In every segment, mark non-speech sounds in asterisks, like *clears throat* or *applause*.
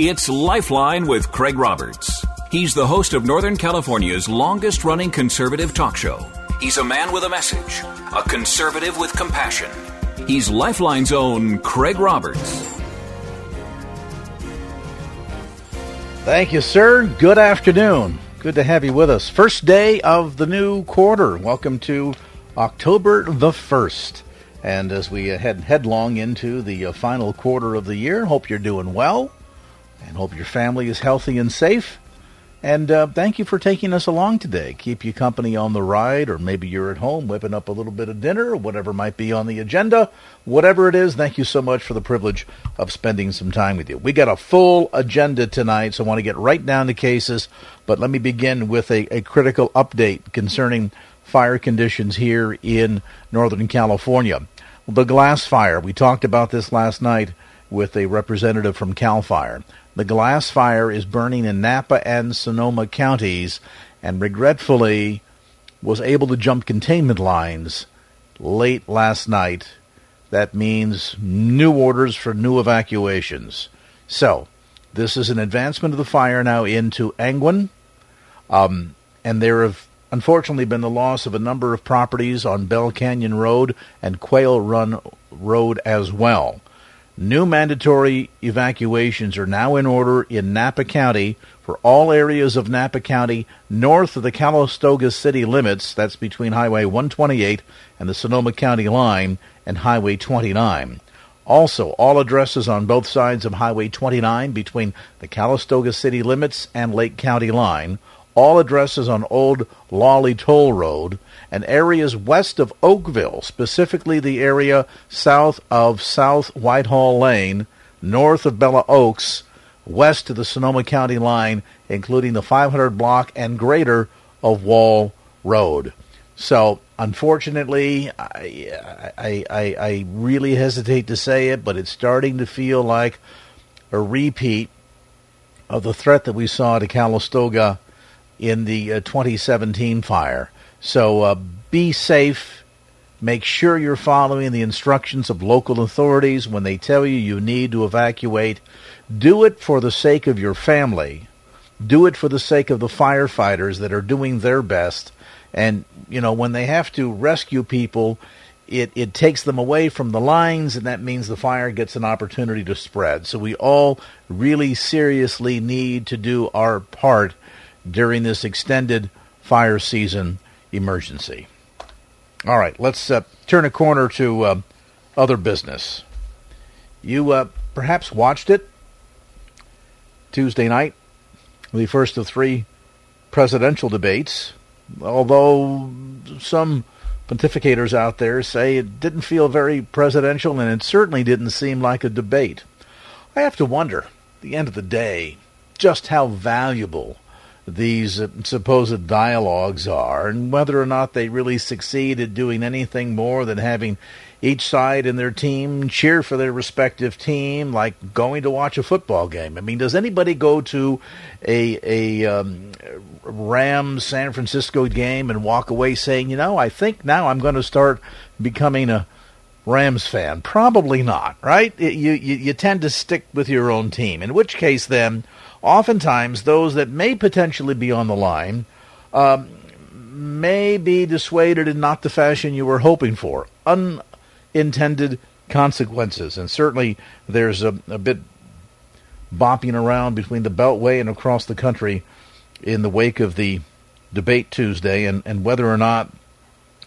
It's Lifeline with Craig Roberts. He's the host of Northern California's longest running conservative talk show. He's a man with a message, a conservative with compassion. He's Lifeline's own Craig Roberts. Thank you, sir. Good afternoon. Good to have you with us. First day of the new quarter. Welcome to October the 1st. And as we head headlong into the uh, final quarter of the year, hope you're doing well and hope your family is healthy and safe. And uh, thank you for taking us along today. Keep you company on the ride, or maybe you're at home whipping up a little bit of dinner, or whatever might be on the agenda. Whatever it is, thank you so much for the privilege of spending some time with you. We got a full agenda tonight, so I want to get right down to cases. But let me begin with a, a critical update concerning fire conditions here in Northern California. The glass fire, we talked about this last night with a representative from CAL FIRE. The glass fire is burning in Napa and Sonoma counties and regretfully was able to jump containment lines late last night. That means new orders for new evacuations. So, this is an advancement of the fire now into Angwin. Um, and there have unfortunately been the loss of a number of properties on Bell Canyon Road and Quail Run Road as well. New mandatory evacuations are now in order in Napa County for all areas of Napa County north of the Calistoga city limits. That's between Highway 128 and the Sonoma County line and Highway 29. Also, all addresses on both sides of Highway 29 between the Calistoga city limits and Lake County line. All addresses on Old Lawley Toll Road and areas west of Oakville, specifically the area south of South Whitehall Lane, north of Bella Oaks, west to the Sonoma County line, including the 500 block and greater of Wall Road. So, unfortunately, I, I, I, I really hesitate to say it, but it's starting to feel like a repeat of the threat that we saw to Calistoga in the uh, 2017 fire. So uh, be safe. Make sure you're following the instructions of local authorities when they tell you you need to evacuate. Do it for the sake of your family. Do it for the sake of the firefighters that are doing their best. And, you know, when they have to rescue people, it, it takes them away from the lines, and that means the fire gets an opportunity to spread. So we all really seriously need to do our part during this extended fire season emergency. All right, let's uh, turn a corner to uh, other business. You uh, perhaps watched it Tuesday night, the first of three presidential debates, although some pontificators out there say it didn't feel very presidential and it certainly didn't seem like a debate. I have to wonder, at the end of the day, just how valuable these supposed dialogues are, and whether or not they really succeed at doing anything more than having each side in their team cheer for their respective team, like going to watch a football game. I mean, does anybody go to a a um, Rams San Francisco game and walk away saying, you know, I think now I'm going to start becoming a Rams fan? Probably not, right? You you you tend to stick with your own team. In which case, then oftentimes those that may potentially be on the line um, may be dissuaded in not the fashion you were hoping for. Unintended consequences. And certainly there's a, a bit bopping around between the Beltway and across the country in the wake of the debate Tuesday and, and whether or not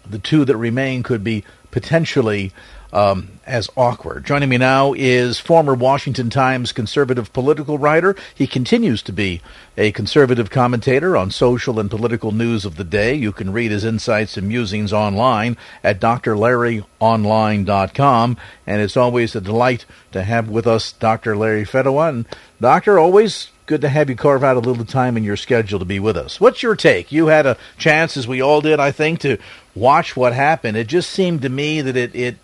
the two that remain could be potentially um, as awkward. Joining me now is former Washington Times conservative political writer. He continues to be a conservative commentator on social and political news of the day. You can read his insights and musings online at drlarryonline.com. And it's always a delight to have with us Dr. Larry Fedewa. And Doctor, always good to have you carve out a little time in your schedule to be with us. What's your take? You had a chance, as we all did, I think, to watch what happened. It just seemed to me that it, it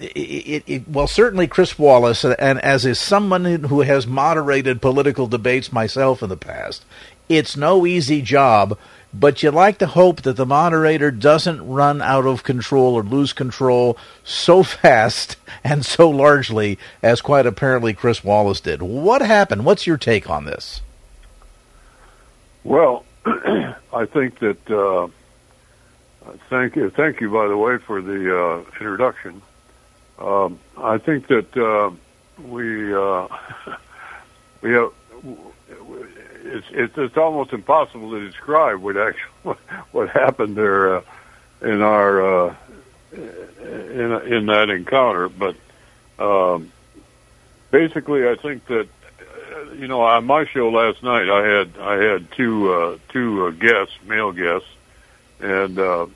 it, it, well, certainly Chris Wallace, and as is someone who has moderated political debates myself in the past, it's no easy job. But you like to hope that the moderator doesn't run out of control or lose control so *laughs* fast and so largely as quite apparently Chris Wallace did. What happened? What's your take on this? Well, *clears throat* I think that. Uh, thank you, thank you, by the way, for the uh, introduction. Um, I think that uh, we uh, *laughs* we have. It's, it's it's almost impossible to describe what actually *laughs* what happened there uh, in our uh, in in that encounter, but um, basically, I think that you know on my show last night, I had I had two uh, two uh, guests, male guests, and uh,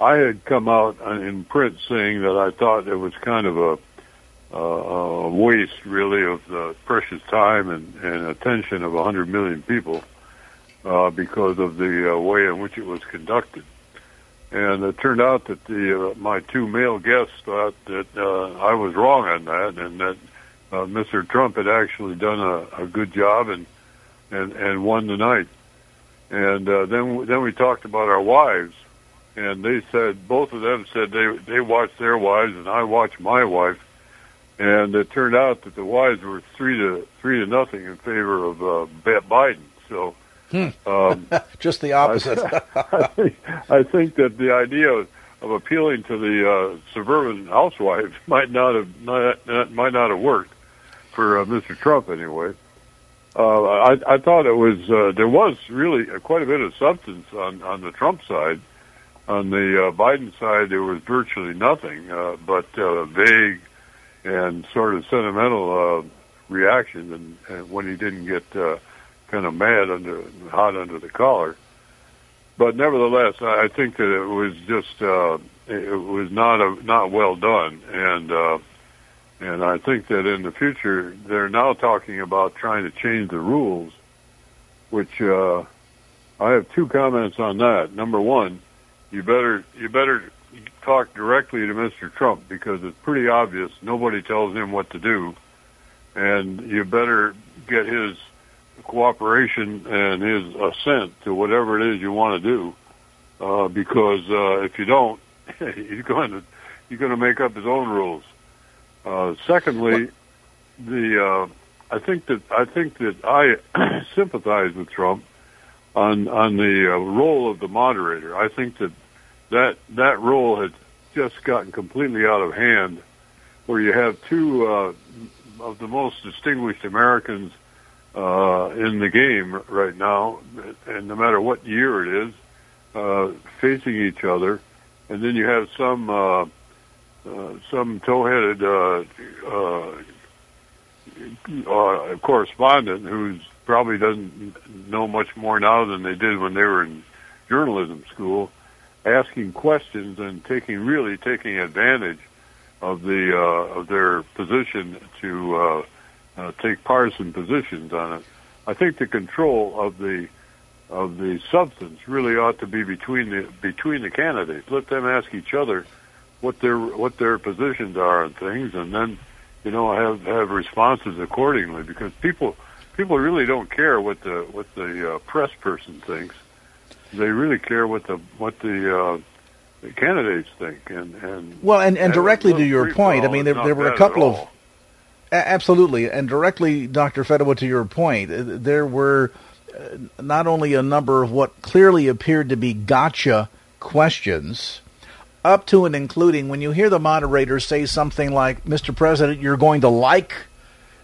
I had come out in print saying that I thought it was kind of a, a waste, really, of the precious time and, and attention of 100 million people uh, because of the uh, way in which it was conducted. And it turned out that the uh, my two male guests thought that uh, I was wrong on that, and that uh, Mr. Trump had actually done a, a good job and and and won the night. And uh, then then we talked about our wives, and they said both of them said they they watched their wives and I watched my wife, and it turned out that the wives were three to three to nothing in favor of uh, Biden. So. Hmm. Um, *laughs* Just the opposite. I, *laughs* I, think, I think that the idea of, of appealing to the uh, suburban housewives *laughs* might not have not, not, might not have worked for uh, Mr. Trump anyway. Uh, I, I thought it was uh, there was really quite a bit of substance on on the Trump side on the uh, Biden side, there was virtually nothing uh, but uh, vague and sort of sentimental uh, reaction, and, and when he didn't get uh, kind of mad under hot under the collar. But nevertheless, I think that it was just uh, it was not a not well done, and uh, and I think that in the future they're now talking about trying to change the rules, which uh, I have two comments on that. Number one you better you better talk directly to Mr. Trump because it's pretty obvious nobody tells him what to do, and you better get his cooperation and his assent to whatever it is you want to do, uh, because uh, if you don't, *laughs* he's going to he's going to make up his own rules. Uh, secondly, the uh, I think that I think that I *clears throat* sympathize with Trump on on the uh, role of the moderator. I think that that that role had just gotten completely out of hand, where you have two uh, of the most distinguished Americans uh, in the game right now, and no matter what year it is, uh, facing each other, and then you have some uh, uh, some tow-headed uh, uh, uh, correspondent who's probably doesn't know much more now than they did when they were in journalism school asking questions and taking really taking advantage of the uh, of their position to uh, uh, take partisan positions on it. I think the control of the of the substance really ought to be between the between the candidates. Let them ask each other what their what their positions are on things, and then you know have have responses accordingly. Because people people really don't care what the what the uh, press person thinks they really care what the what the, uh, the candidates think, and and well, and, and directly to your point, I mean, there there were a couple of absolutely, and directly, Doctor Fedewa, to your point, there were not only a number of what clearly appeared to be gotcha questions. Up to and including when you hear the moderator say something like, Mr. President, you're going to like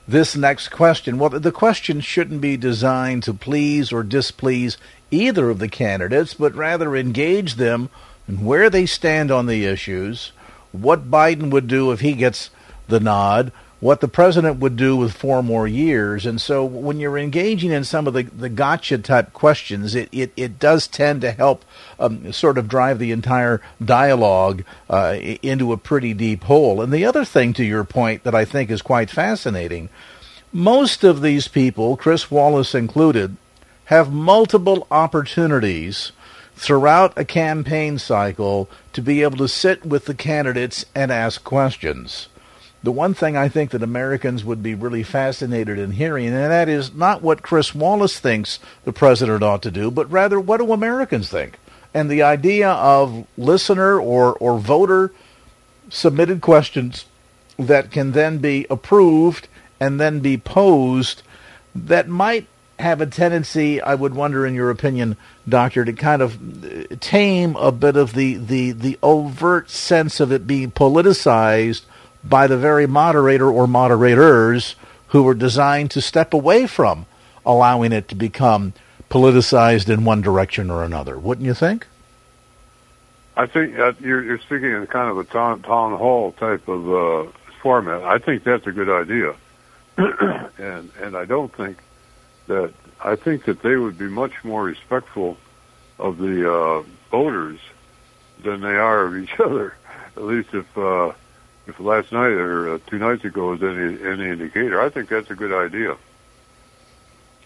this next question. Well, the question shouldn't be designed to please or displease either of the candidates, but rather engage them in where they stand on the issues, what Biden would do if he gets the nod, what the president would do with four more years. And so when you're engaging in some of the, the gotcha type questions, it, it, it does tend to help um, sort of drive the entire dialogue uh, into a pretty deep hole. And the other thing to your point that I think is quite fascinating most of these people, Chris Wallace included, have multiple opportunities throughout a campaign cycle to be able to sit with the candidates and ask questions. The one thing I think that Americans would be really fascinated in hearing, and that is not what Chris Wallace thinks the president ought to do, but rather what do Americans think? And the idea of listener or, or voter submitted questions that can then be approved and then be posed that might have a tendency, I would wonder, in your opinion, Doctor, to kind of tame a bit of the, the, the overt sense of it being politicized by the very moderator or moderators who were designed to step away from allowing it to become politicized in one direction or another. Wouldn't you think? I think uh, you're, you're speaking in kind of a town, town hall type of uh, format. I think that's a good idea. *clears throat* and and I don't think that I think that they would be much more respectful of the uh, voters than they are of each *laughs* other. At least if uh, if last night or uh, two nights ago was any any indicator, I think that's a good idea.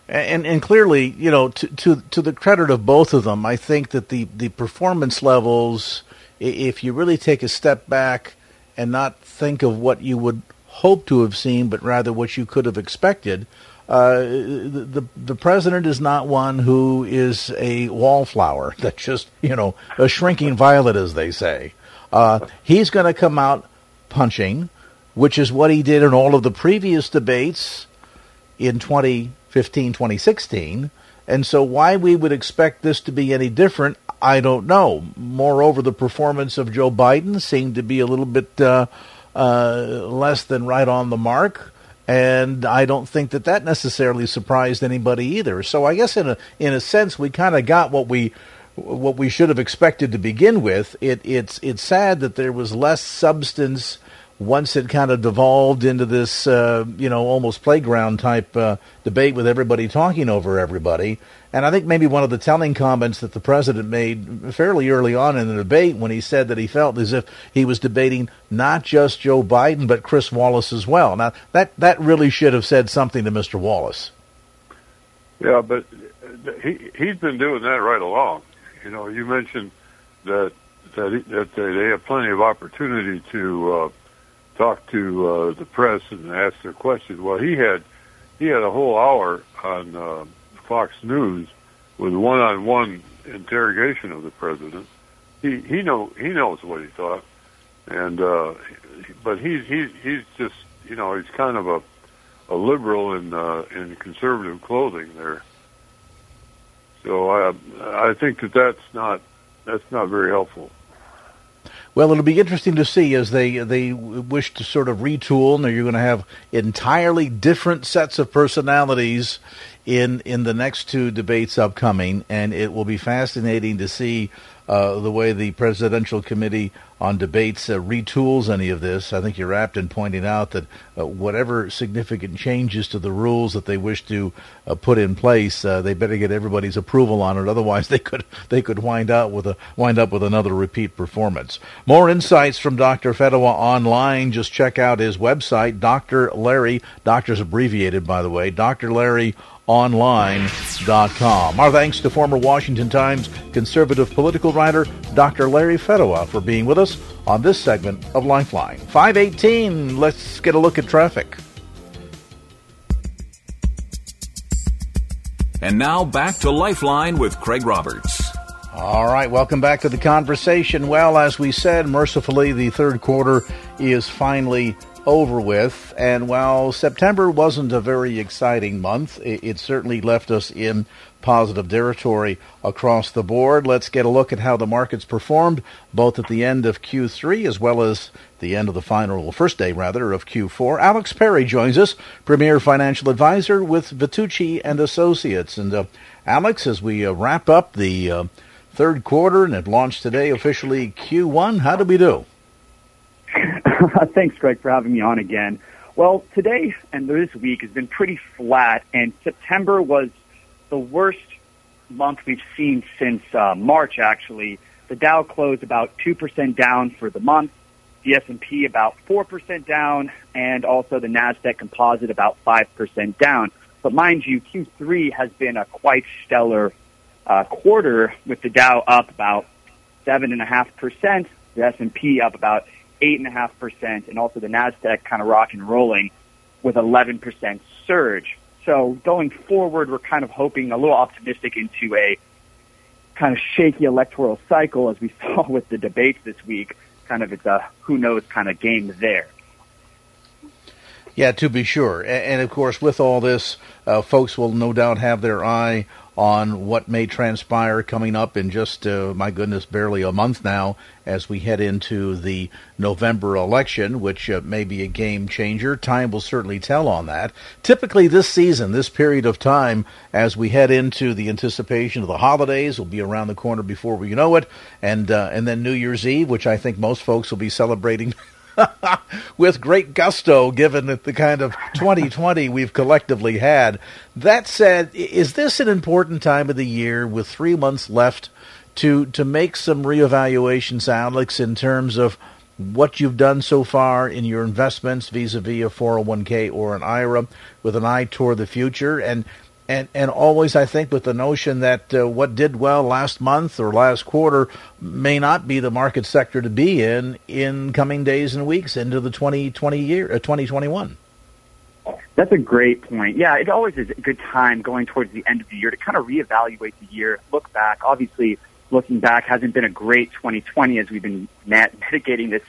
And and clearly, you know, to to to the credit of both of them, I think that the the performance levels, if you really take a step back and not think of what you would hope to have seen, but rather what you could have expected. Uh, the the president is not one who is a wallflower *laughs* that's just you know a shrinking violet, as they say. Uh, he's going to come out punching, which is what he did in all of the previous debates in 2015, 2016. And so, why we would expect this to be any different, I don't know. Moreover, the performance of Joe Biden seemed to be a little bit. Uh, uh, less than right on the mark. And I don't think that that necessarily surprised anybody either. So I guess in a in a sense we kind of got what we what we should have expected to begin with. It it's it's sad that there was less substance once it kind of devolved into this, uh, you know, almost playground type uh, debate with everybody talking over everybody. And I think maybe one of the telling comments that the president made fairly early on in the debate when he said that he felt as if he was debating not just Joe Biden but Chris Wallace as well. Now that that really should have said something to Mr. Wallace. Yeah, but he he's been doing that right along. You know, you mentioned that that, that they have plenty of opportunity to. Uh, talk to uh, the press and ask their questions. Well, he had he had a whole hour on uh, Fox News with one-on-one interrogation of the president. He he know he knows what he thought, and uh, but he's he's he's just you know he's kind of a a liberal in uh, in conservative clothing there. So I I think that that's not that's not very helpful. Well, it'll be interesting to see as they they wish to sort of retool. Now you're going to have entirely different sets of personalities in in the next two debates upcoming, and it will be fascinating to see uh, the way the Presidential Committee on Debates uh, retools any of this. I think you're apt in pointing out that uh, whatever significant changes to the rules that they wish to uh, put in place, uh, they better get everybody's approval on it. Otherwise, *laughs* they could they could wind out with a wind up with another repeat performance. More insights from Dr. Fedewa online. Just check out his website, Dr. Larry. Doctor's abbreviated, by the way. Dr. Larry online.com. Our thanks to former Washington Times conservative political writer Dr. Larry Fedewa for being with us on this segment of Lifeline. 518, let's get a look at traffic. And now back to Lifeline with Craig Roberts. All right, welcome back to the conversation. Well, as we said, mercifully, the third quarter is finally over with. And while September wasn't a very exciting month, it, certainly left us in positive territory across the board. Let's get a look at how the markets performed, both at the end of Q3 as well as the end of the final, first day rather, of Q4. Alex Perry joins us, Premier Financial Advisor with Vitucci and Associates. And uh, Alex, as we uh, wrap up the uh, third quarter and it launched today officially Q1, how do we do? *laughs* Thanks, Greg, for having me on again. Well, today and this week has been pretty flat, and September was the worst month we've seen since uh, March. Actually, the Dow closed about two percent down for the month, the S&P about four percent down, and also the Nasdaq Composite about five percent down. But mind you, Q3 has been a quite stellar uh, quarter, with the Dow up about seven and a half percent, the S&P up about eight and a half percent, and also the Nasdaq kind of rock and rolling with 11 percent surge. So going forward, we're kind of hoping a little optimistic into a kind of shaky electoral cycle, as we *laughs* saw with the debates this week. Kind of it's a who knows kind of game there. Yeah, to be sure. And, and of course, with all this, uh, folks will no doubt have their eye on what may transpire coming up in just, uh, my goodness, barely a month now as we head into the November election, which uh, may be a game changer. Time will certainly tell on that. Typically, this season, this period of time, as we head into the anticipation of the holidays, will be around the corner before we know it, and uh, and then New Year's Eve, which I think most folks will be celebrating *laughs* *laughs* with great gusto, given the kind of 2020 we've collectively had. That said, is this an important time of the year with three months left to to make some reevaluations, Alex, in terms of what you've done so far in your investments vis-a-vis a 401k or an IRA with an eye toward the future and and and always I think with the notion that uh, what did well last month or last quarter may not be the market sector to be in in coming days and weeks into the 2020 year uh, 2021. That's a great point. Yeah, it always is a good time going towards the end of the year to kind of reevaluate the year, look back. Obviously, looking back hasn't been a great 2020 as we've been *laughs* mitigating this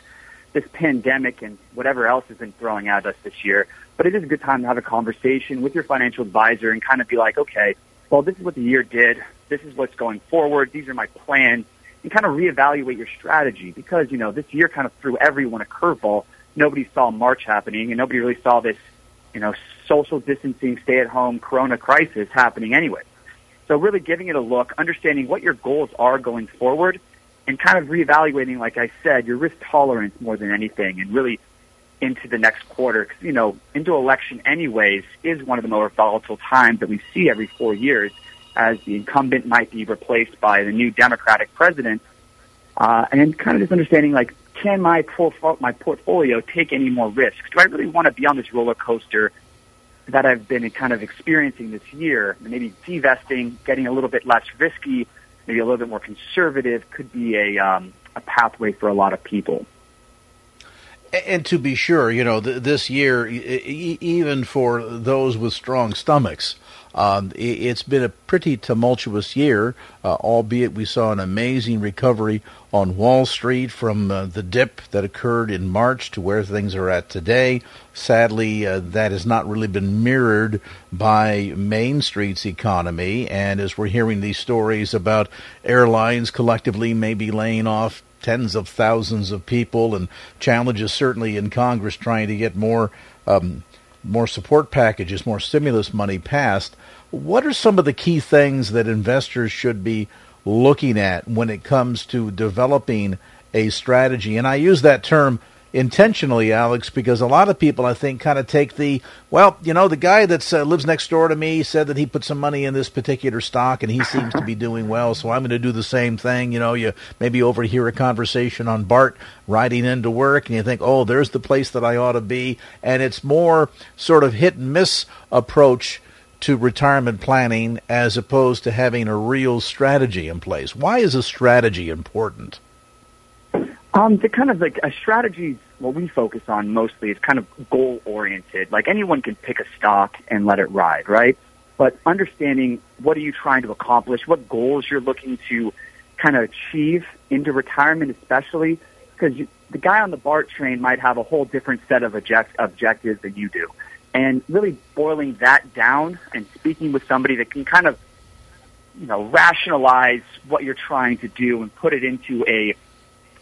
this pandemic and whatever else has been throwing at us this year. But it is a good time to have a conversation with your financial advisor and kind of be like, okay, well, this is what the year did. This is what's going forward. These are my plans and kind of reevaluate your strategy because, you know, this year kind of threw everyone a curveball. Nobody saw March happening and nobody really saw this, you know, social distancing, stay at home corona crisis happening anyway. So really giving it a look, understanding what your goals are going forward and kind of reevaluating, like I said, your risk tolerance more than anything and really into the next quarter because you know into election anyways is one of the more volatile times that we see every four years as the incumbent might be replaced by the new democratic president. Uh, and kind of just understanding like can my portfolio my portfolio take any more risks? Do i really want to be on this roller coaster that i've been kind of experiencing this year? Maybe divesting getting a little bit less risky maybe a little bit more conservative could be a um, a pathway for a lot of people and to be sure, you know, th- this year, even for those with strong stomachs, um, it's been a pretty tumultuous year, uh, albeit we saw an amazing recovery on Wall Street from uh, the dip that occurred in March to where things are at today. Sadly, uh, that has not really been mirrored by Main Street's economy. And as we're hearing these stories about airlines collectively maybe laying off tens of thousands of people, and challenges certainly in Congress trying to get more um, more support packages, more stimulus money passed. What are some of the key things that investors should be looking at when it comes to developing a strategy? And I use that term intentionally, Alex, because a lot of people, I think, kind of take the well, you know, the guy that uh, lives next door to me said that he put some money in this particular stock and he seems to be *laughs* doing well, so I'm going to do the same thing. You know, you maybe overhear a conversation on Bart riding into work and you think, oh, there's the place that I ought to be, and it's more sort of hit and miss approach to retirement planning as opposed to having a real strategy in place. Why is a strategy important? Um, the kind of like a strategy, what we focus on mostly is kind of goal oriented. Like anyone can pick a stock and let it ride, right? But understanding what are you trying to accomplish, what goals you're looking to kind of achieve into retirement, especially because the guy on the BART train might have a whole different set of object- objectives than you do. And really boiling that down and speaking with somebody that can kind of, you know, rationalize what you're trying to do and put it into a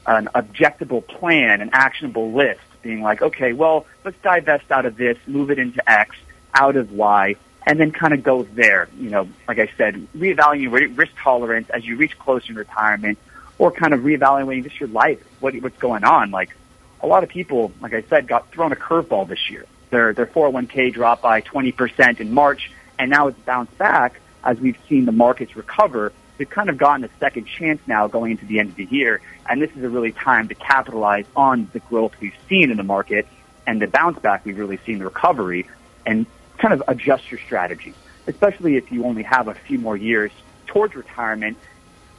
an objectable plan, an actionable list, being like, okay, well, let's divest out of this, move it into X, out of Y, and then kind of go there. You know, like I said, reevaluating risk tolerance as you reach closer to retirement, or kind of reevaluating just your life, what, what's going on. Like, a lot of people, like I said, got thrown a curveball this year. Their their 401k dropped by 20% in March, and now it's bounced back as we've seen the markets recover. They've kind of gotten a second chance now going into the end of the year, and this is a really time to capitalize on the growth we've seen in the market and the bounce back we've really seen the recovery, and kind of adjust your strategy, especially if you only have a few more years towards retirement.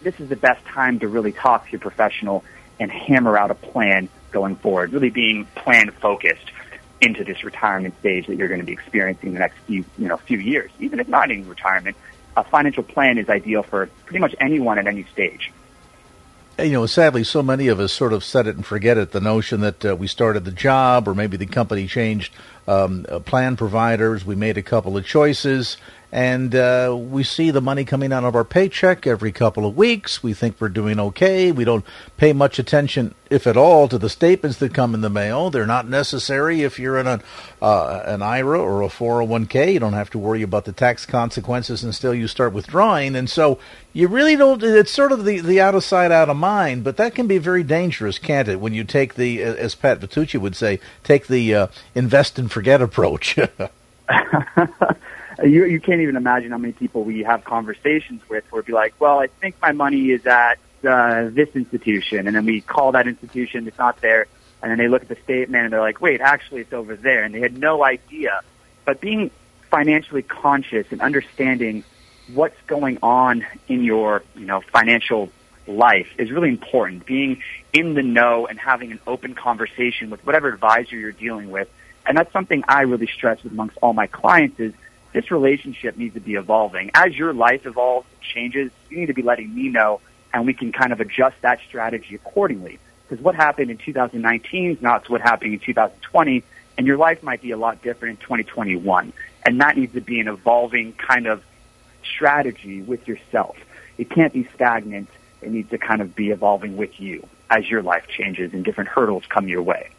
This is the best time to really talk to your professional and hammer out a plan going forward, really being plan focused into this retirement stage that you're going to be experiencing the next few, you know, few years. Even if not in retirement, a financial plan is ideal for pretty much anyone at any stage. You know, sadly, so many of us sort of set it and forget it. The notion that uh, we started the job, or maybe the company changed um, uh, plan providers, we made a couple of choices, and uh, we see the money coming out of our paycheck every couple of weeks. We think we're doing okay. We don't pay much attention, if at all, to the statements that come in the mail. They're not necessary if you're in a, uh, an IRA or a 401k. You don't have to worry about the tax consequences until you start withdrawing. And so you really don't, it's sort of the, the out of sight, out of mind, but that can be very dangerous, can't it? When you take the, as Pat Vitucci would say, take the uh, invest and forget approach. *laughs* *laughs* you you can't even imagine how many people we have conversations with where it'd be like, well, I think my money is at uh, this institution, and then we call that institution, it's not there, and then they look at the statement and they're like, wait, actually, it's over there, and they had no idea. But being financially conscious and understanding what's going on in your you know financial life is really important. Being in the know and having an open conversation with whatever advisor you're dealing with. And that's something I really stress with amongst all my clients is this relationship needs to be evolving. As your life evolves and changes, you need to be letting me know and we can kind of adjust that strategy accordingly. Because what happened in 2019 is not what happened in 2020, and your life might be a lot different in 2021. And that needs to be an evolving kind of strategy with yourself. It can't be stagnant. It needs to kind of be evolving with you as your life changes and different hurdles come your way.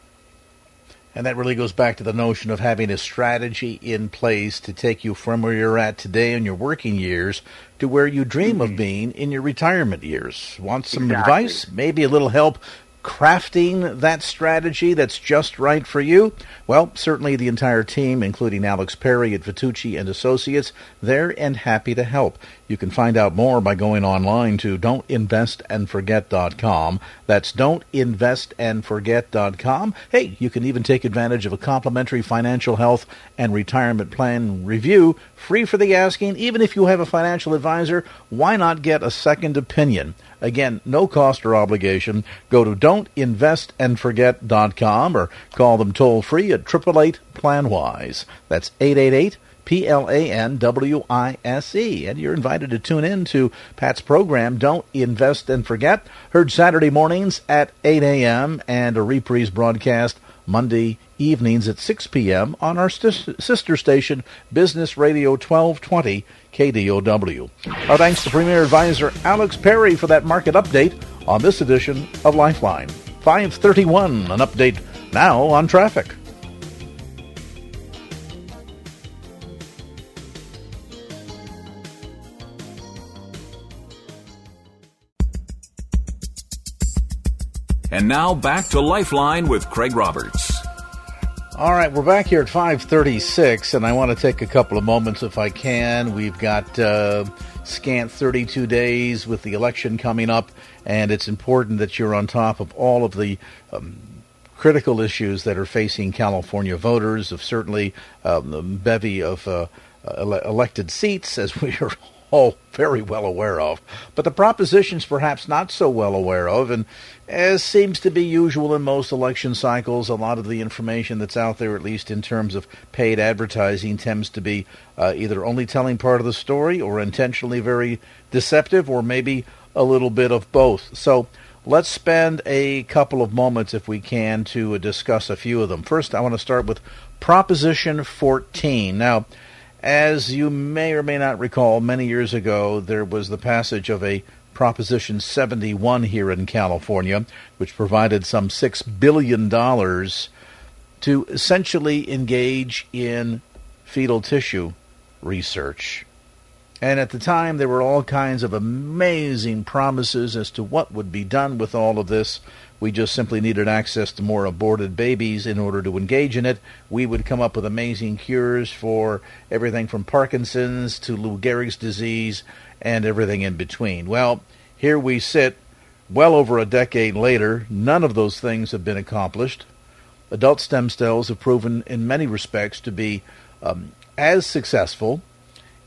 And that really goes back to the notion of having a strategy in place to take you from where you're at today in your working years to where you dream mm-hmm. of being in your retirement years. Want some exactly. advice? Maybe a little help crafting that strategy that's just right for you? Well, certainly the entire team, including Alex Perry at Vitucci and Associates, there and happy to help. You can find out more by going online to don'tinvestandforget.com. That's don'tinvestandforget.com. Hey, you can even take advantage of a complimentary financial health and retirement plan review, free for the asking. Even if you have a financial advisor, why not get a second opinion? Again, no cost or obligation. Go to don'tinvestandforget.com or call them toll free at 888 PlanWise. That's 888 P L A N W I S E. And you're invited to tune in to Pat's program, Don't Invest and Forget, heard Saturday mornings at 8 a.m. and a reprise broadcast Monday evenings at 6 p.m. on our st- sister station, Business Radio 1220 KDOW. Our thanks to Premier Advisor Alex Perry for that market update on this edition of Lifeline. 531, an update now on traffic. And now back to Lifeline with Craig Roberts. All right, we're back here at 536, and I want to take a couple of moments if I can. We've got uh, scant 32 days with the election coming up, and it's important that you're on top of all of the um, critical issues that are facing California voters, of certainly um, the bevy of uh, ele- elected seats, as we are all very well aware of, but the propositions perhaps not so well aware of, and as seems to be usual in most election cycles, a lot of the information that's out there, at least in terms of paid advertising, tends to be uh, either only telling part of the story or intentionally very deceptive, or maybe a little bit of both. So let's spend a couple of moments, if we can, to discuss a few of them. First, I want to start with Proposition 14. Now, as you may or may not recall, many years ago, there was the passage of a Proposition 71 here in California, which provided some $6 billion to essentially engage in fetal tissue research. And at the time, there were all kinds of amazing promises as to what would be done with all of this. We just simply needed access to more aborted babies in order to engage in it. We would come up with amazing cures for everything from Parkinson's to Lou Gehrig's disease and everything in between. Well, here we sit, well over a decade later. None of those things have been accomplished. Adult stem cells have proven, in many respects, to be um, as successful,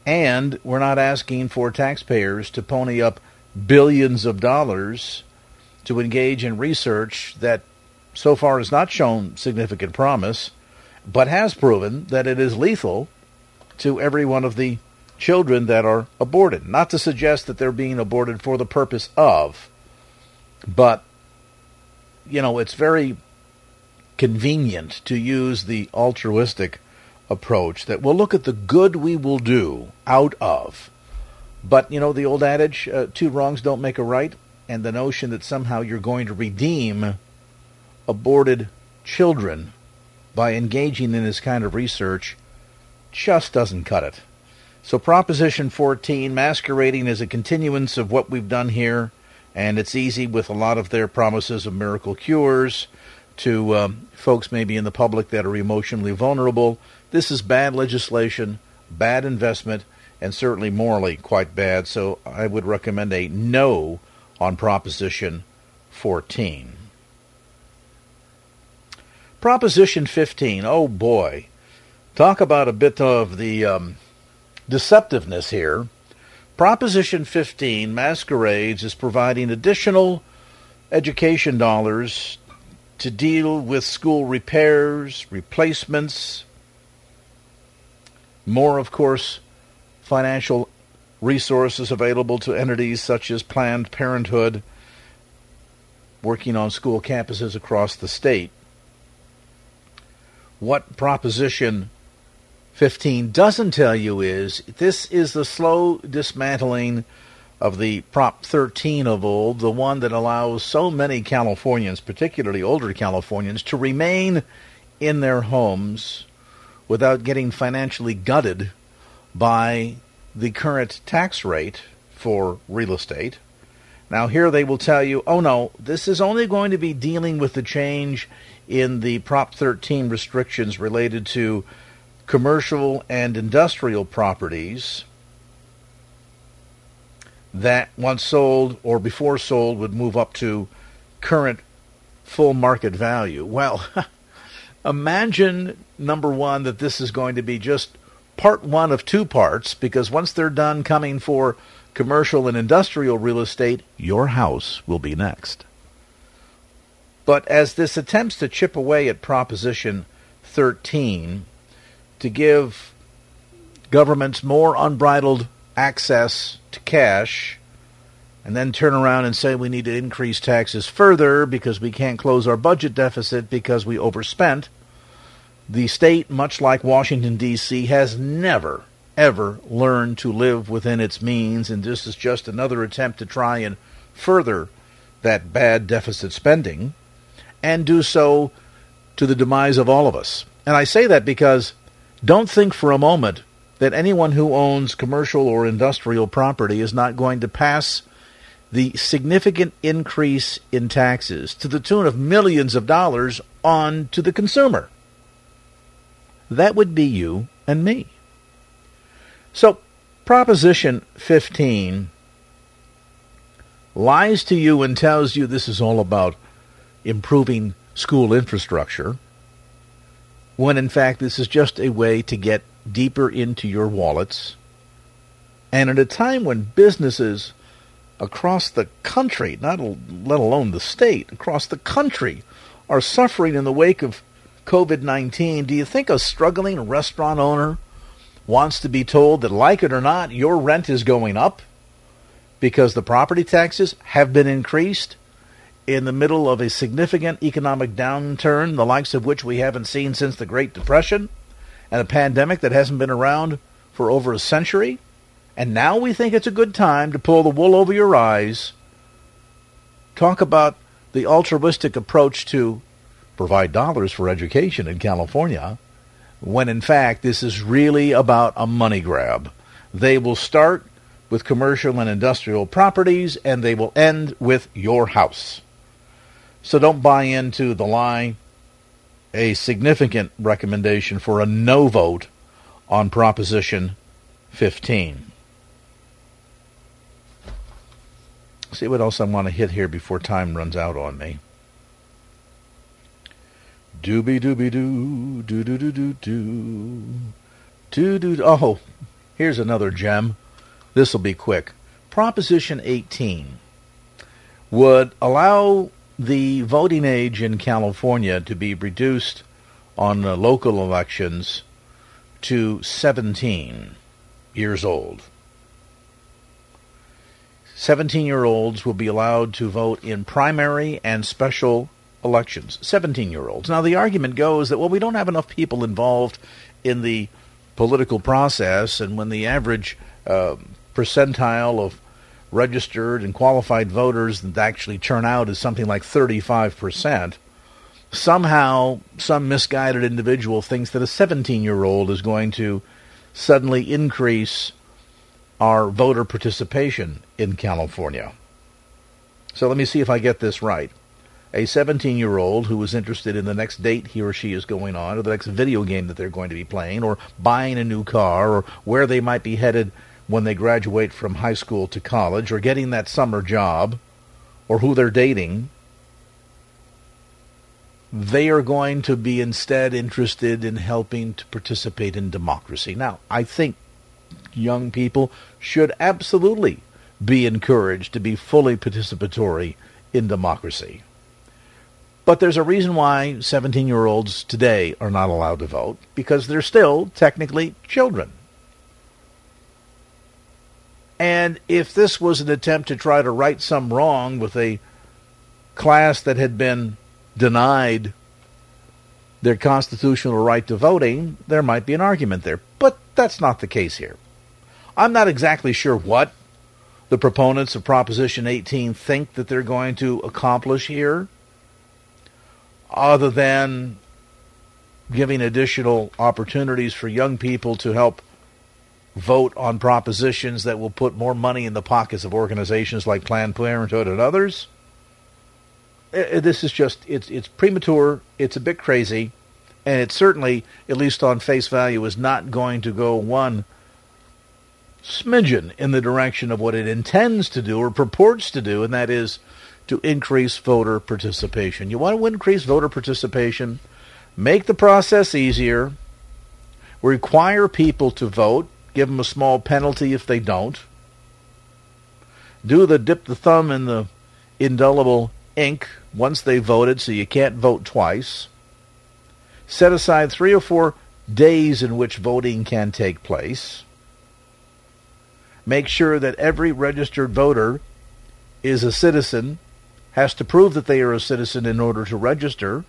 and we're not asking for taxpayers to pony up billions of dollars to engage in research that so far has not shown significant promise, but has proven that it is lethal to every one of the children that are aborted. Not to suggest that they're being aborted for the purpose of, but, you know, it's very convenient to use the altruistic approach that we'll look at the good we will do out of. But, you know, the old adage, uh, two wrongs don't make a right, and the notion that somehow you're going to redeem aborted children by engaging in this kind of research just doesn't cut it. So, Proposition 14, masquerading as a continuance of what we've done here, and it's easy with a lot of their promises of miracle cures to um, folks maybe in the public that are emotionally vulnerable. This is bad legislation, bad investment, and certainly morally quite bad. So I would recommend a no on Proposition 14. Proposition 15, oh boy. Talk about a bit of the um, deceptiveness here. Proposition 15 masquerades as providing additional education dollars to deal with school repairs, replacements, more, of course, financial resources available to entities such as Planned Parenthood working on school campuses across the state. What Proposition 15 doesn't tell you is this is the slow dismantling of the Prop 13 of old, the one that allows so many Californians, particularly older Californians, to remain in their homes without getting financially gutted by the current tax rate for real estate. Now, here they will tell you, oh no, this is only going to be dealing with the change in the Prop 13 restrictions related to commercial and industrial properties that once sold or before sold would move up to current full market value. Well, *laughs* imagine, number one, that this is going to be just part one of two parts, because once they're done coming for commercial and industrial real estate, your house will be next. But as this attempts to chip away at Proposition 13 to give governments more unbridled access to cash and then turn around and say we need to increase taxes further because we can't close our budget deficit because we overspent, the state, much like Washington, D.C., has never, ever learned to live within its means, and this is just another attempt to try and further that bad deficit spending and do so to the demise of all of us. And I say that because don't think for a moment that anyone who owns commercial or industrial property is not going to pass the significant increase in taxes to the tune of millions of dollars on to the consumer. That would be you and me. So, Proposition 15 lies to you and tells you this is all about improving school infrastructure, when in fact this is just a way to get deeper into your wallets. And at a time when businesses across the country, not let alone the state, across the country, are suffering in the wake of COVID 19, do you think a struggling restaurant owner wants to be told that, like it or not, your rent is going up because the property taxes have been increased in the middle of a significant economic downturn, the likes of which we haven't seen since the Great Depression? and a pandemic that hasn't been around for over a century, and now we think it's a good time to pull the wool over your eyes, talk about the altruistic approach to provide dollars for education in California, when in fact this is really about a money grab. They will start with commercial and industrial properties and they will end with your house. So don't buy into the lie. A significant recommendation for a no vote on Proposition 15. See what else I want to hit here before time runs out on me. Dooby dooby doo, doo doo doo doo doo. Doo doo. Oh, here's another gem. This will be quick. Proposition 18 would allow the voting age in California to be reduced on uh, local elections to 17 years old. 17 year olds will be allowed to vote in primary and special elections. 17 year olds. Now, the argument goes that, well, we don't have enough people involved in the political process, and when the average uh, percentile of registered and qualified voters that actually turn out is something like 35%, somehow some misguided individual thinks that a 17 year old is going to suddenly increase our voter participation in California. So let me see if I get this right. A 17 year old who is interested in the next date he or she is going on, or the next video game that they're going to be playing, or buying a new car, or where they might be headed when they graduate from high school to college, or getting that summer job, or who they're dating, they are going to be instead interested in helping to participate in democracy. Now, I think young people should absolutely be encouraged to be fully participatory in democracy. But there's a reason why 17 year olds today are not allowed to vote because they're still technically children. And if this was an attempt to try to right some wrong with a class that had been denied their constitutional right to voting, there might be an argument there. But that's not the case here. I'm not exactly sure what the proponents of Proposition 18 think that they're going to accomplish here, other than giving additional opportunities for young people to help vote on propositions that will put more money in the pockets of organizations like Planned Parenthood and others. Eh, eh, this is just it's it's premature, it's a bit crazy, and it certainly, at least on face value, is not going to go one smidgen in the direction of what it intends to do or purports to do, and that is to increase voter participation. You want to increase voter participation, make the process easier, require people to vote, give them a small penalty if they don't, do the dip the thumb in the indelible ink once they voted so you can't vote twice, set aside three or four days in which voting can take place, make sure that every registered voter is a citizen, has to prove that they are a citizen in order to register,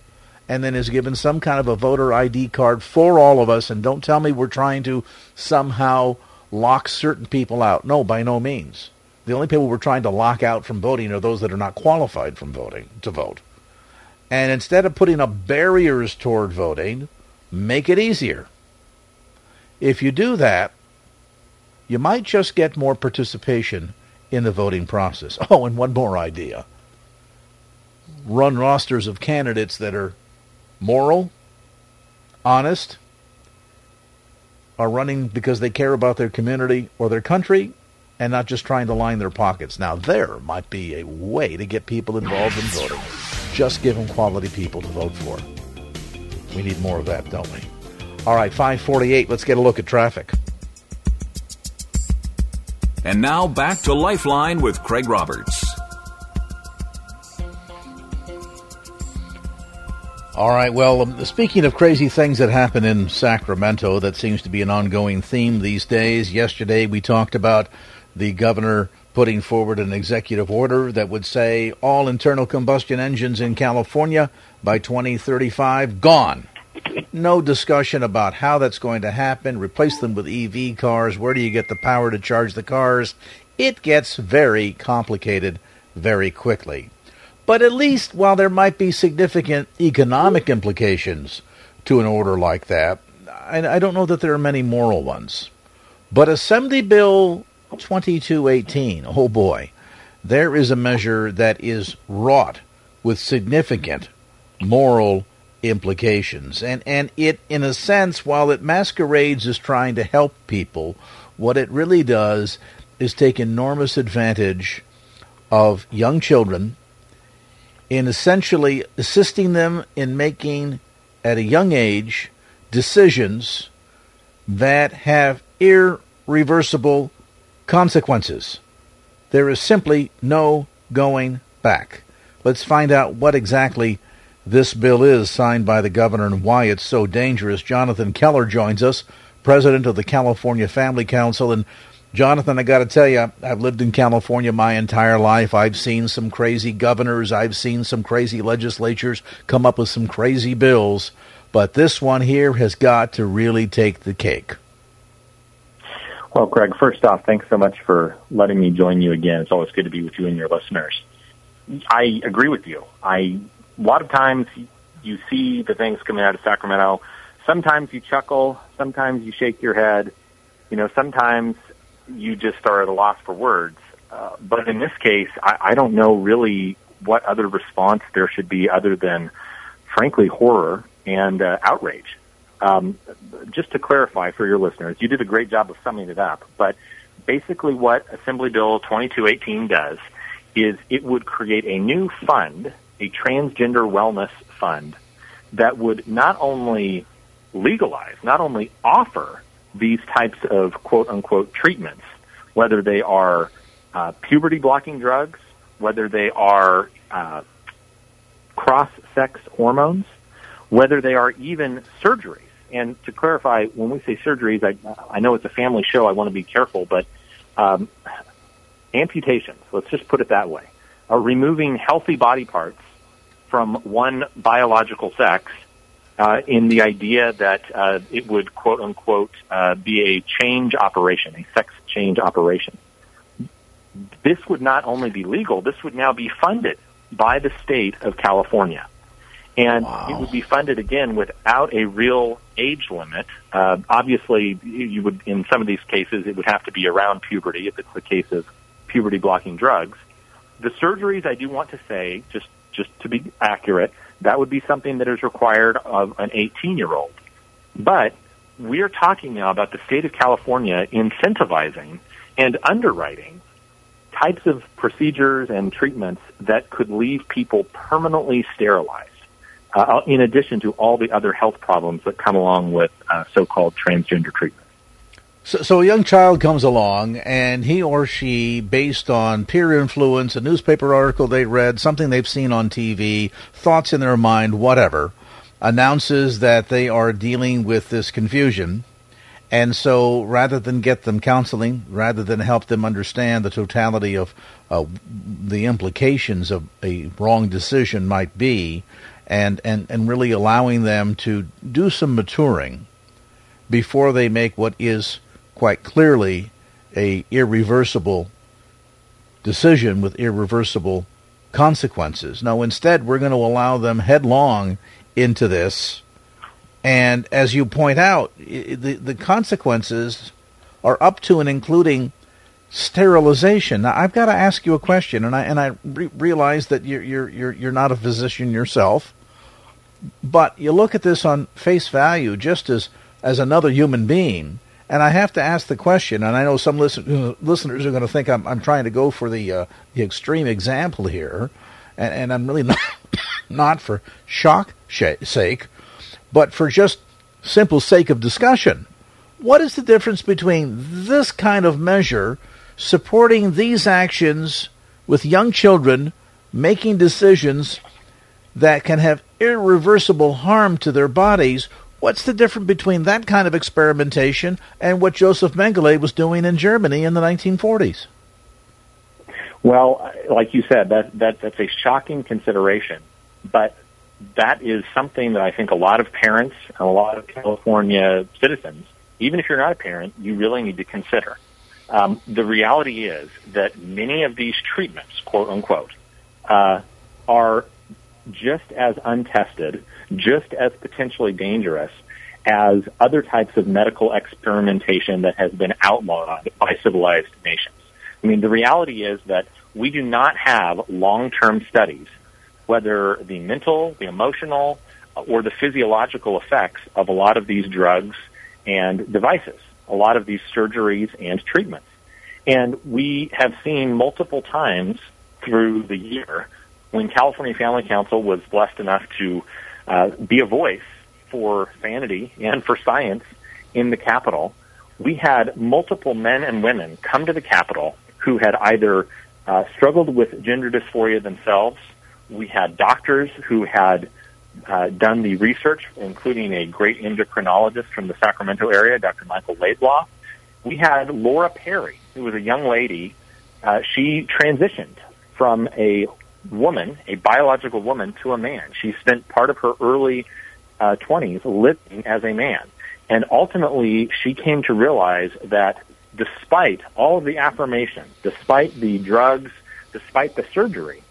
and then is given some kind of a voter ID card for all of us. And don't tell me we're trying to somehow lock certain people out. No, by no means. The only people we're trying to lock out from voting are those that are not qualified from voting to vote. And instead of putting up barriers toward voting, make it easier. If you do that, you might just get more participation in the voting process. *laughs* Oh, and one more idea. Run rosters of candidates that are moral, honest, are running because they care about their community or their country and not just trying to line their pockets. Now, there might be a way to get people involved in voting. Just give them quality people to vote for. We need more of that, don't we? All right, 548, let's get a look at traffic. And now back to Lifeline with Craig Roberts. All right, well, um, speaking of crazy things that happen in Sacramento, that seems to be an ongoing theme these days. Yesterday we talked about the governor putting forward an executive order that would say all internal combustion engines in California by 2035 gone. No discussion about how that's going to happen. Replace them with EV cars. Where do you get the power to charge the cars? It gets very complicated very quickly. But at least, while there might be significant economic implications to an order like that, I, I don't know that there are many moral ones. But Assembly Bill 2218, oh boy, there is a measure that is wrought with significant moral implications. And, and it, in a sense, while it masquerades as trying to help people, what it really does is take enormous advantage of young children in essentially assisting them in making, at a young age, decisions that have irreversible consequences. There is simply no going back. Let's find out what exactly this bill is signed by the governor and why it's so dangerous. Jonathan Keller joins us, president of the California Family Council. And Jonathan, I got to tell you, I've lived in California my entire life. I've seen some crazy governors, I've seen some crazy legislatures come up with some crazy bills, but this one here has got to really take the cake. Well, Greg, first off, thanks so much for letting me join you again. It's always good to be with you and your listeners. I agree with you. I a lot of times you see the things coming out of Sacramento. Sometimes you chuckle, sometimes you shake your head. You know, sometimes you just are at a loss for words. Uh, but in this case, I, I don't know really what other response there should be other than, frankly, horror and uh, outrage. Um, just to clarify for your listeners, you did a great job of summing it up. But basically, what Assembly Bill 2218 does is it would create a new fund, a transgender wellness fund, that would not only legalize, not only offer these types of quote unquote treatments, whether they are uh, puberty blocking drugs, whether they are uh, cross sex hormones, whether they are even surgeries. And to clarify, when we say surgeries, I, I know it's a family show. I want to be careful, but um, amputations, let's just put it that way, are removing healthy body parts from one biological sex uh, in the idea that uh, it would quote unquote uh, be a change operation, a sex change operation. This would not only be legal, this would now be funded by the state of California. And wow. it would be funded again without a real age limit. Uh, obviously, you would, in some of these cases, it would have to be around puberty if it's the case of puberty blocking drugs. The surgeries, I do want to say, just just to be accurate, that would be something that is required of an 18 year old. But we are talking now about the state of California incentivizing and underwriting types of procedures and treatments that could leave people permanently sterilized. Uh, in addition to all the other health problems that come along with uh, so-called transgender treatment. So, so, a young child comes along, and he or she, based on peer influence, a newspaper article they read, something they've seen on TV, thoughts in their mind, whatever, announces that they are dealing with this confusion. And so, rather than get them counseling, rather than help them understand the totality of uh, the implications of a wrong decision might be, and, and, and really allowing them to do some maturing before they make what is quite clearly a irreversible decision with irreversible consequences. No, instead, we're going to allow them headlong into this. And as you point out, the, the consequences are up to and including sterilization. Now, I've got to ask you a question, and I and I re- realize that you're you're you're you're not a physician yourself, but you look at this on face value, just as as another human being. And I have to ask the question, and I know some listen, listeners are going to think I'm, I'm trying to go for the uh, the extreme example here, and, and I'm really not *coughs* not for shock sake, but for just simple sake of discussion. What is the difference between this kind of measure supporting these actions with young children making decisions that can have irreversible harm to their bodies What's the difference between that kind of experimentation and what Joseph Mengele was doing in Germany in the 1940s? Well, like you said, that, that that's a shocking consideration, but that is something that I think a lot of parents and a lot of California citizens, even if you're not a parent, you really need to consider. Um, the reality is that many of these treatments, quote unquote, uh, are just as untested, just as potentially dangerous as other types of medical experimentation that has been outlawed by civilized nations. I mean, the reality is that we do not have long-term studies, whether the mental, the emotional, uh, or the physiological effects of a lot of these drugs and devices, a lot of these surgeries and treatments. And we have seen multiple times through the year when California Family Council was blessed enough to uh, be a voice for sanity and for science in the Capitol, we had multiple men and women come to the Capitol who had either uh, struggled with gender dysphoria themselves. We had doctors who had uh, done the research, including a great endocrinologist from the Sacramento area, Dr. Michael Laidlaw. We had Laura Perry, who was a young lady. Uh, she transitioned from a woman, a biological woman, to a man. She spent part of her early uh, 20s living as a man. And ultimately, she came to realize that despite all of the affirmation, despite the drugs, despite the surgery,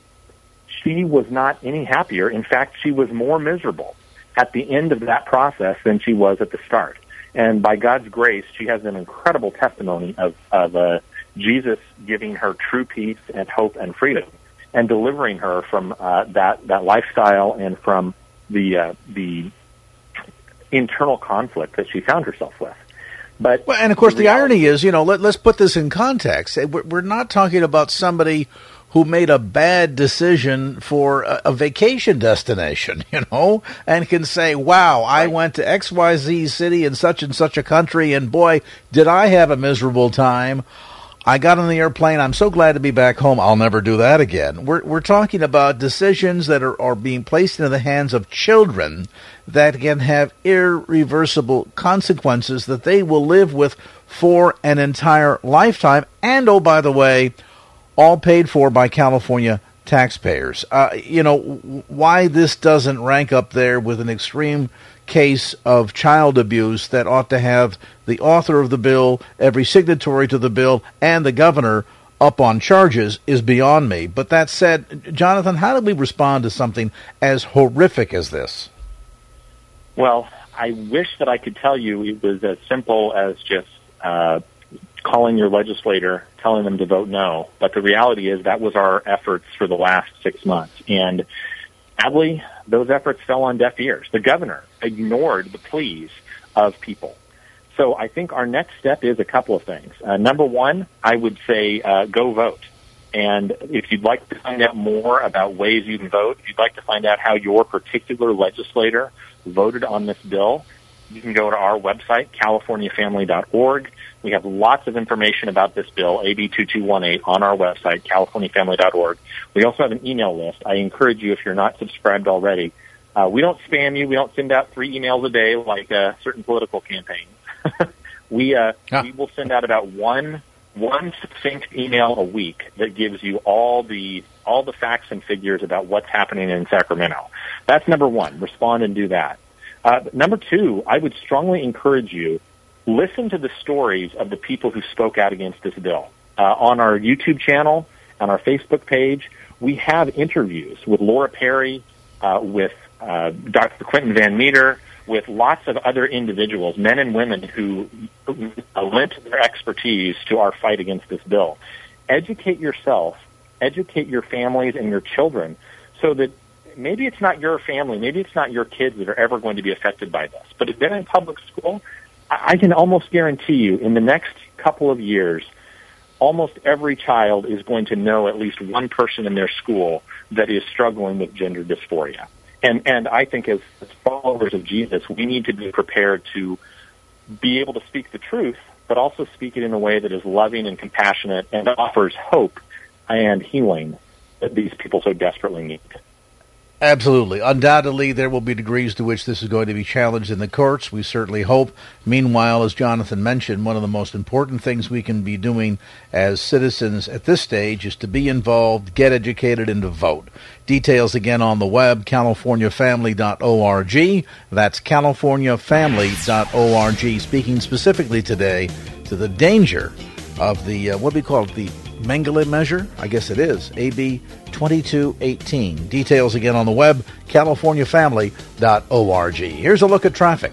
she was not any happier. In fact, she was more miserable at the end of that process than she was at the start. And by God's grace, she has an incredible testimony of, of uh, Jesus giving her true peace and hope and freedom and delivering her from uh, that, that lifestyle and from the, uh, the internal conflict that she found herself with. But well, and of course, the, the irony is, you know, let, us put this in context. We're not talking about somebody who made a bad decision for a, a, vacation destination, *laughs* you know, and can say, wow, I went to XYZ city in such and such a country, and boy, did I have a miserable time. I got on the airplane. I'm so glad to be back home. I'll never do that again. We're, we're talking about decisions that are, are being placed into the hands of children that can have irreversible consequences that they will live with for an entire lifetime. And, oh, by the way, all paid for by California taxpayers. Uh, you know, why this doesn't rank up there with an extreme case of child abuse that ought to have the author of the bill, every signatory to the bill, and the governor up on charges is beyond me. But that said, Jonathan, how do we respond to something as horrific as this? Well, I wish that I could tell you it was as simple as just uh, calling your legislator, telling them to vote no. But the reality is that was our efforts for the last six months. And sadly, those efforts fell on deaf ears. The governor ignored the pleas of people. So I think our next step is a couple of things. Uh, number one, I would say uh, go vote. And if you'd like to find out more about ways you can vote, if you'd like to find out how your particular legislator voted on this bill, you can go to our website, californiafamily.org. We have lots of information about this bill, AB 2218, on our website, californiafamily.org. We also have an email list. I encourage you, if you're not subscribed already, uh, we don't spam you. We don't send out three emails a day like uh, certain political campaigns. *laughs* we uh, yeah. we will send out about one one succinct email a week that gives you all the all the facts and figures about what's happening in Sacramento. That's number one. Respond and do that. Uh, number two, I would strongly encourage you listen to the stories of the people who spoke out against this bill. Uh, on our YouTube channel, on our Facebook page, we have interviews with Laura Perry, uh, with uh, Dr. Quentin Van Meter, with lots of other individuals, men and women who lent their expertise to our fight against this bill. Educate yourself, educate your families and your children so that maybe it's not your family, maybe it's not your kids that are ever going to be affected by this. But if they're in public school, I can almost guarantee you in the next couple of years, almost every child is going to know at least one person in their school that is struggling with gender dysphoria. And, and I think as, as followers of Jesus, we need to be prepared to be able to speak the truth, but also speak it in a way that is loving and compassionate and offers hope and healing that these people so desperately need. Absolutely. Undoubtedly, there will be degrees to which this is going to be challenged in the courts. We certainly hope. Meanwhile, as Jonathan mentioned, one of the most important things we can be doing as citizens at this stage is to be involved, get educated, and to vote. Details again on the web, californiafamily.org. That's californiafamily.org. Speaking specifically today to the danger of the, uh, what do we call it, the Mengele measure? I guess it is. AB 2218. Details again on the web, californiafamily.org. Here's a look at traffic.